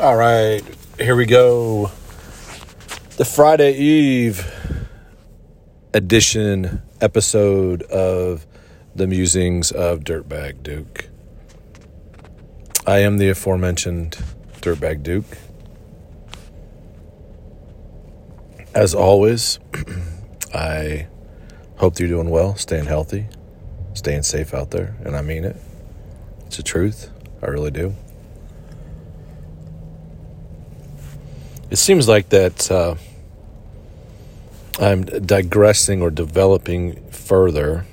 All right, here we go. The Friday Eve edition episode of the musings of Dirtbag Duke. I am the aforementioned Dirtbag Duke. As always, I hope you're doing well, staying healthy, staying safe out there, and I mean it. It's the truth. I really do. It seems like that uh, I'm digressing or developing further,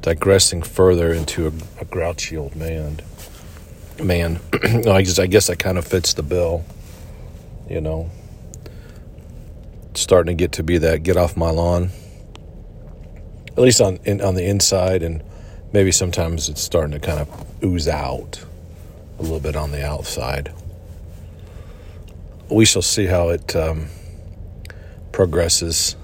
digressing further into a, a grouchy old man. Man, I guess I guess that kind of fits the bill. You know, starting to get to be that get off my lawn. At least on in, on the inside, and maybe sometimes it's starting to kind of ooze out a little bit on the outside we shall see how it um, progresses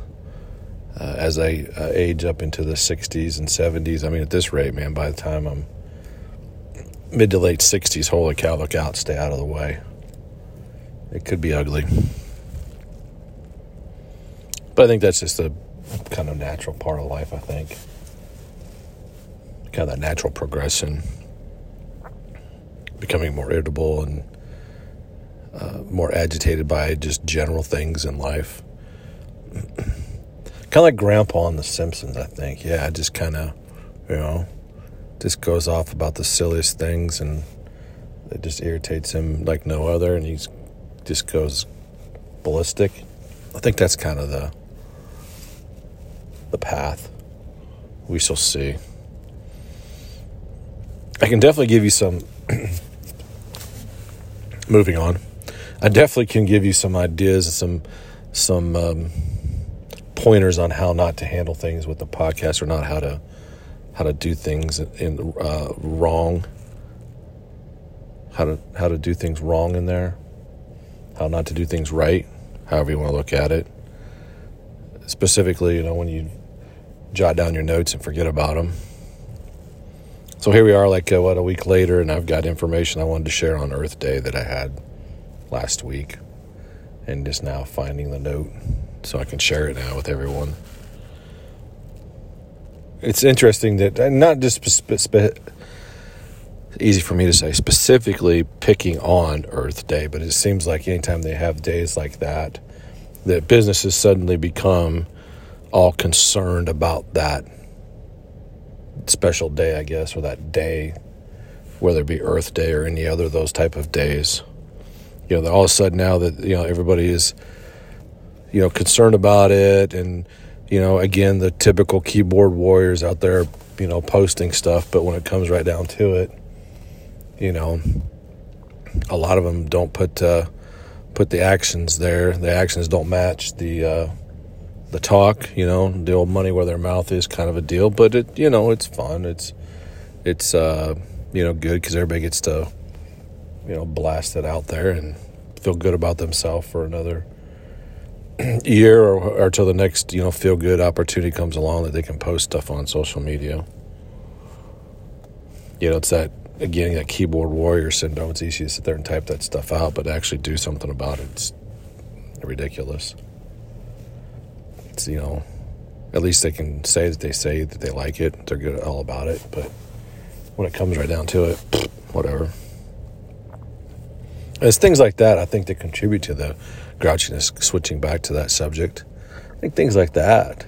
uh, as I uh, age up into the 60s and 70s. I mean, at this rate, man, by the time I'm mid to late 60s, holy cow, look out, stay out of the way. It could be ugly. But I think that's just a kind of natural part of life, I think. Kind of that natural progression, becoming more irritable and uh, more agitated by just general things in life. kind of like Grandpa on The Simpsons, I think. Yeah, just kind of, you know, just goes off about the silliest things and it just irritates him like no other, and he just goes ballistic. I think that's kind of the the path. We shall see. I can definitely give you some. moving on. I definitely can give you some ideas and some some um, pointers on how not to handle things with the podcast or not how to how to do things in uh, wrong. How to how to do things wrong in there. How not to do things right. However you want to look at it. Specifically, you know when you jot down your notes and forget about them. So here we are, like uh, what a week later, and I've got information I wanted to share on Earth Day that I had last week and just now finding the note so I can share it now with everyone. It's interesting that not just spe- spe- easy for me to say specifically picking on Earth Day, but it seems like anytime they have days like that, that businesses suddenly become all concerned about that special day, I guess, or that day, whether it be Earth Day or any other of those type of days you know, all of a sudden now that you know everybody is, you know, concerned about it, and you know, again, the typical keyboard warriors out there, you know, posting stuff, but when it comes right down to it, you know, a lot of them don't put uh, put the actions there. The actions don't match the uh, the talk. You know, the old money where their mouth is kind of a deal, but it you know it's fun. It's it's uh, you know good because everybody gets to you know, blast it out there and feel good about themselves for another year or, or till the next, you know, feel good opportunity comes along that they can post stuff on social media. You know, it's that, again, that keyboard warrior syndrome. It's easy to sit there and type that stuff out, but actually do something about it. It's ridiculous. It's, you know, at least they can say that they say that they like it. They're good all about it. But when it comes right down to it, whatever. It's things like that I think that contribute to the grouchiness. Switching back to that subject, I think things like that.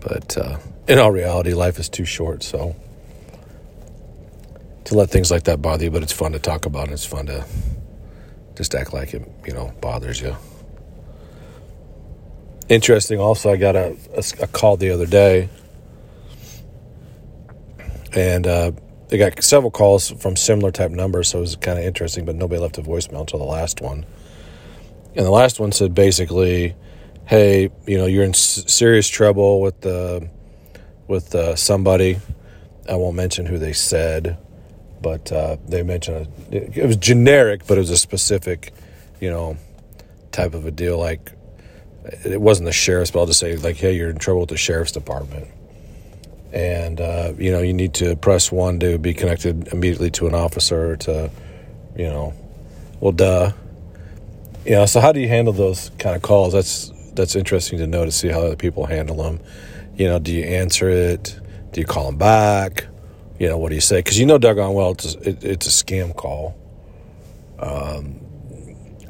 But uh, in all reality, life is too short, so to let things like that bother you. But it's fun to talk about. And it's fun to just act like it, you know, bothers you. Interesting. Also, I got a, a, a call the other day, and uh, they got several calls from similar type numbers, so it was kind of interesting, but nobody left a voicemail until the last one. And the last one said basically, "Hey, you know, you're in serious trouble with the with uh, somebody. I won't mention who they said, but uh, they mentioned a, it was generic, but it was a specific, you know, type of a deal. Like it wasn't the sheriff's, but I'll just say like, hey, you're in trouble with the sheriff's department." And uh, you know you need to press one to be connected immediately to an officer to you know Well, duh. You know, so how do you handle those kind of calls? That's that's interesting to know to see how other people handle them. You know, do you answer it? Do you call them back? You know, what do you say? Because you know doggone well it's a, it, it's a scam call. Um,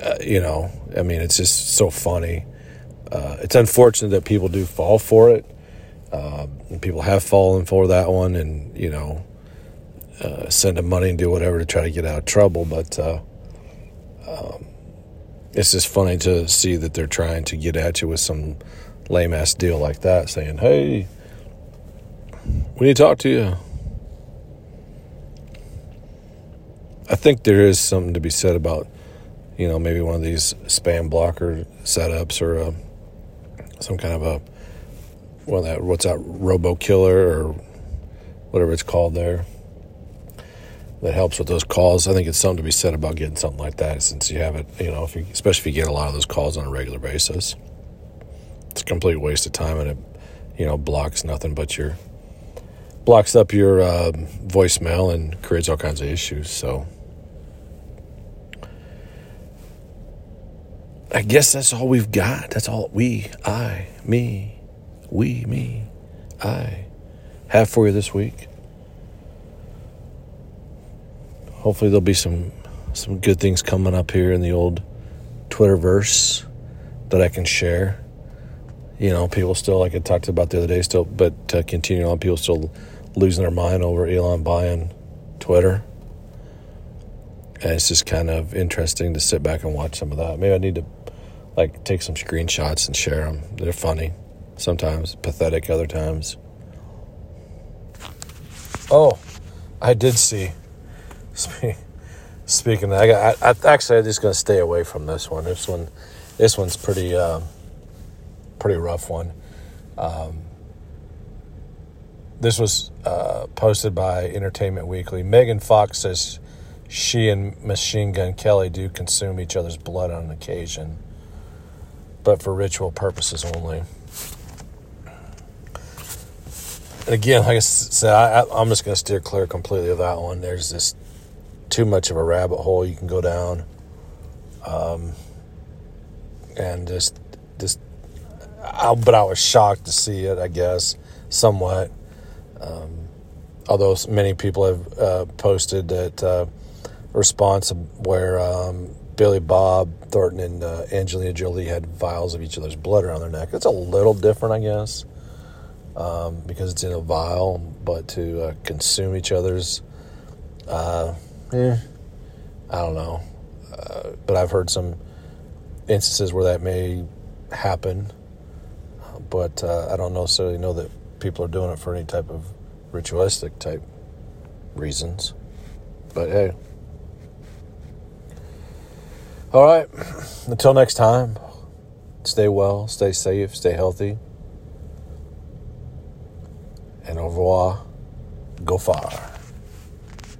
uh, you know, I mean, it's just so funny. Uh, it's unfortunate that people do fall for it. Uh, people have fallen for that one, and you know, uh, send them money and do whatever to try to get out of trouble. But uh, um, it's just funny to see that they're trying to get at you with some lame ass deal like that, saying, "Hey, we need to talk to you." I think there is something to be said about, you know, maybe one of these spam blocker setups or uh, some kind of a, well, that what's that Robo Killer or whatever it's called there that helps with those calls. I think it's something to be said about getting something like that since you have it, you know, if you, especially if you get a lot of those calls on a regular basis. It's a complete waste of time and it, you know, blocks nothing but your, blocks up your uh, voicemail and creates all kinds of issues. So I guess that's all we've got. That's all we, I, me, we, me, I have for you this week. hopefully there'll be some some good things coming up here in the old Twitterverse that I can share. You know, people still like I talked about the other day, still, but to continue on, people still losing their mind over Elon buying Twitter. And it's just kind of interesting to sit back and watch some of that. Maybe I need to like take some screenshots and share them. They're funny sometimes, pathetic other times. Oh, I did see Speaking, of, I, got, I, I actually I'm just going to stay away from this one. This one, this one's pretty, uh, pretty rough one. Um, this was uh, posted by Entertainment Weekly. Megan Fox says she and Machine Gun Kelly do consume each other's blood on occasion, but for ritual purposes only. And again, like I said, I, I'm just going to steer clear completely of that one. There's this too much of a rabbit hole you can go down. Um, and just, just, I, but I was shocked to see it, I guess, somewhat. Um, although many people have uh, posted that uh, response where um, Billy Bob Thornton and uh, Angelina Jolie had vials of each other's blood around their neck. It's a little different, I guess, um, because it's in a vial, but to uh, consume each other's uh, eh, I don't know. Uh, but I've heard some instances where that may happen, but uh, I don't necessarily know that people are doing it for any type of ritualistic type reasons. But hey. All right. Until next time, stay well, stay safe, stay healthy. And au revoir. Go far.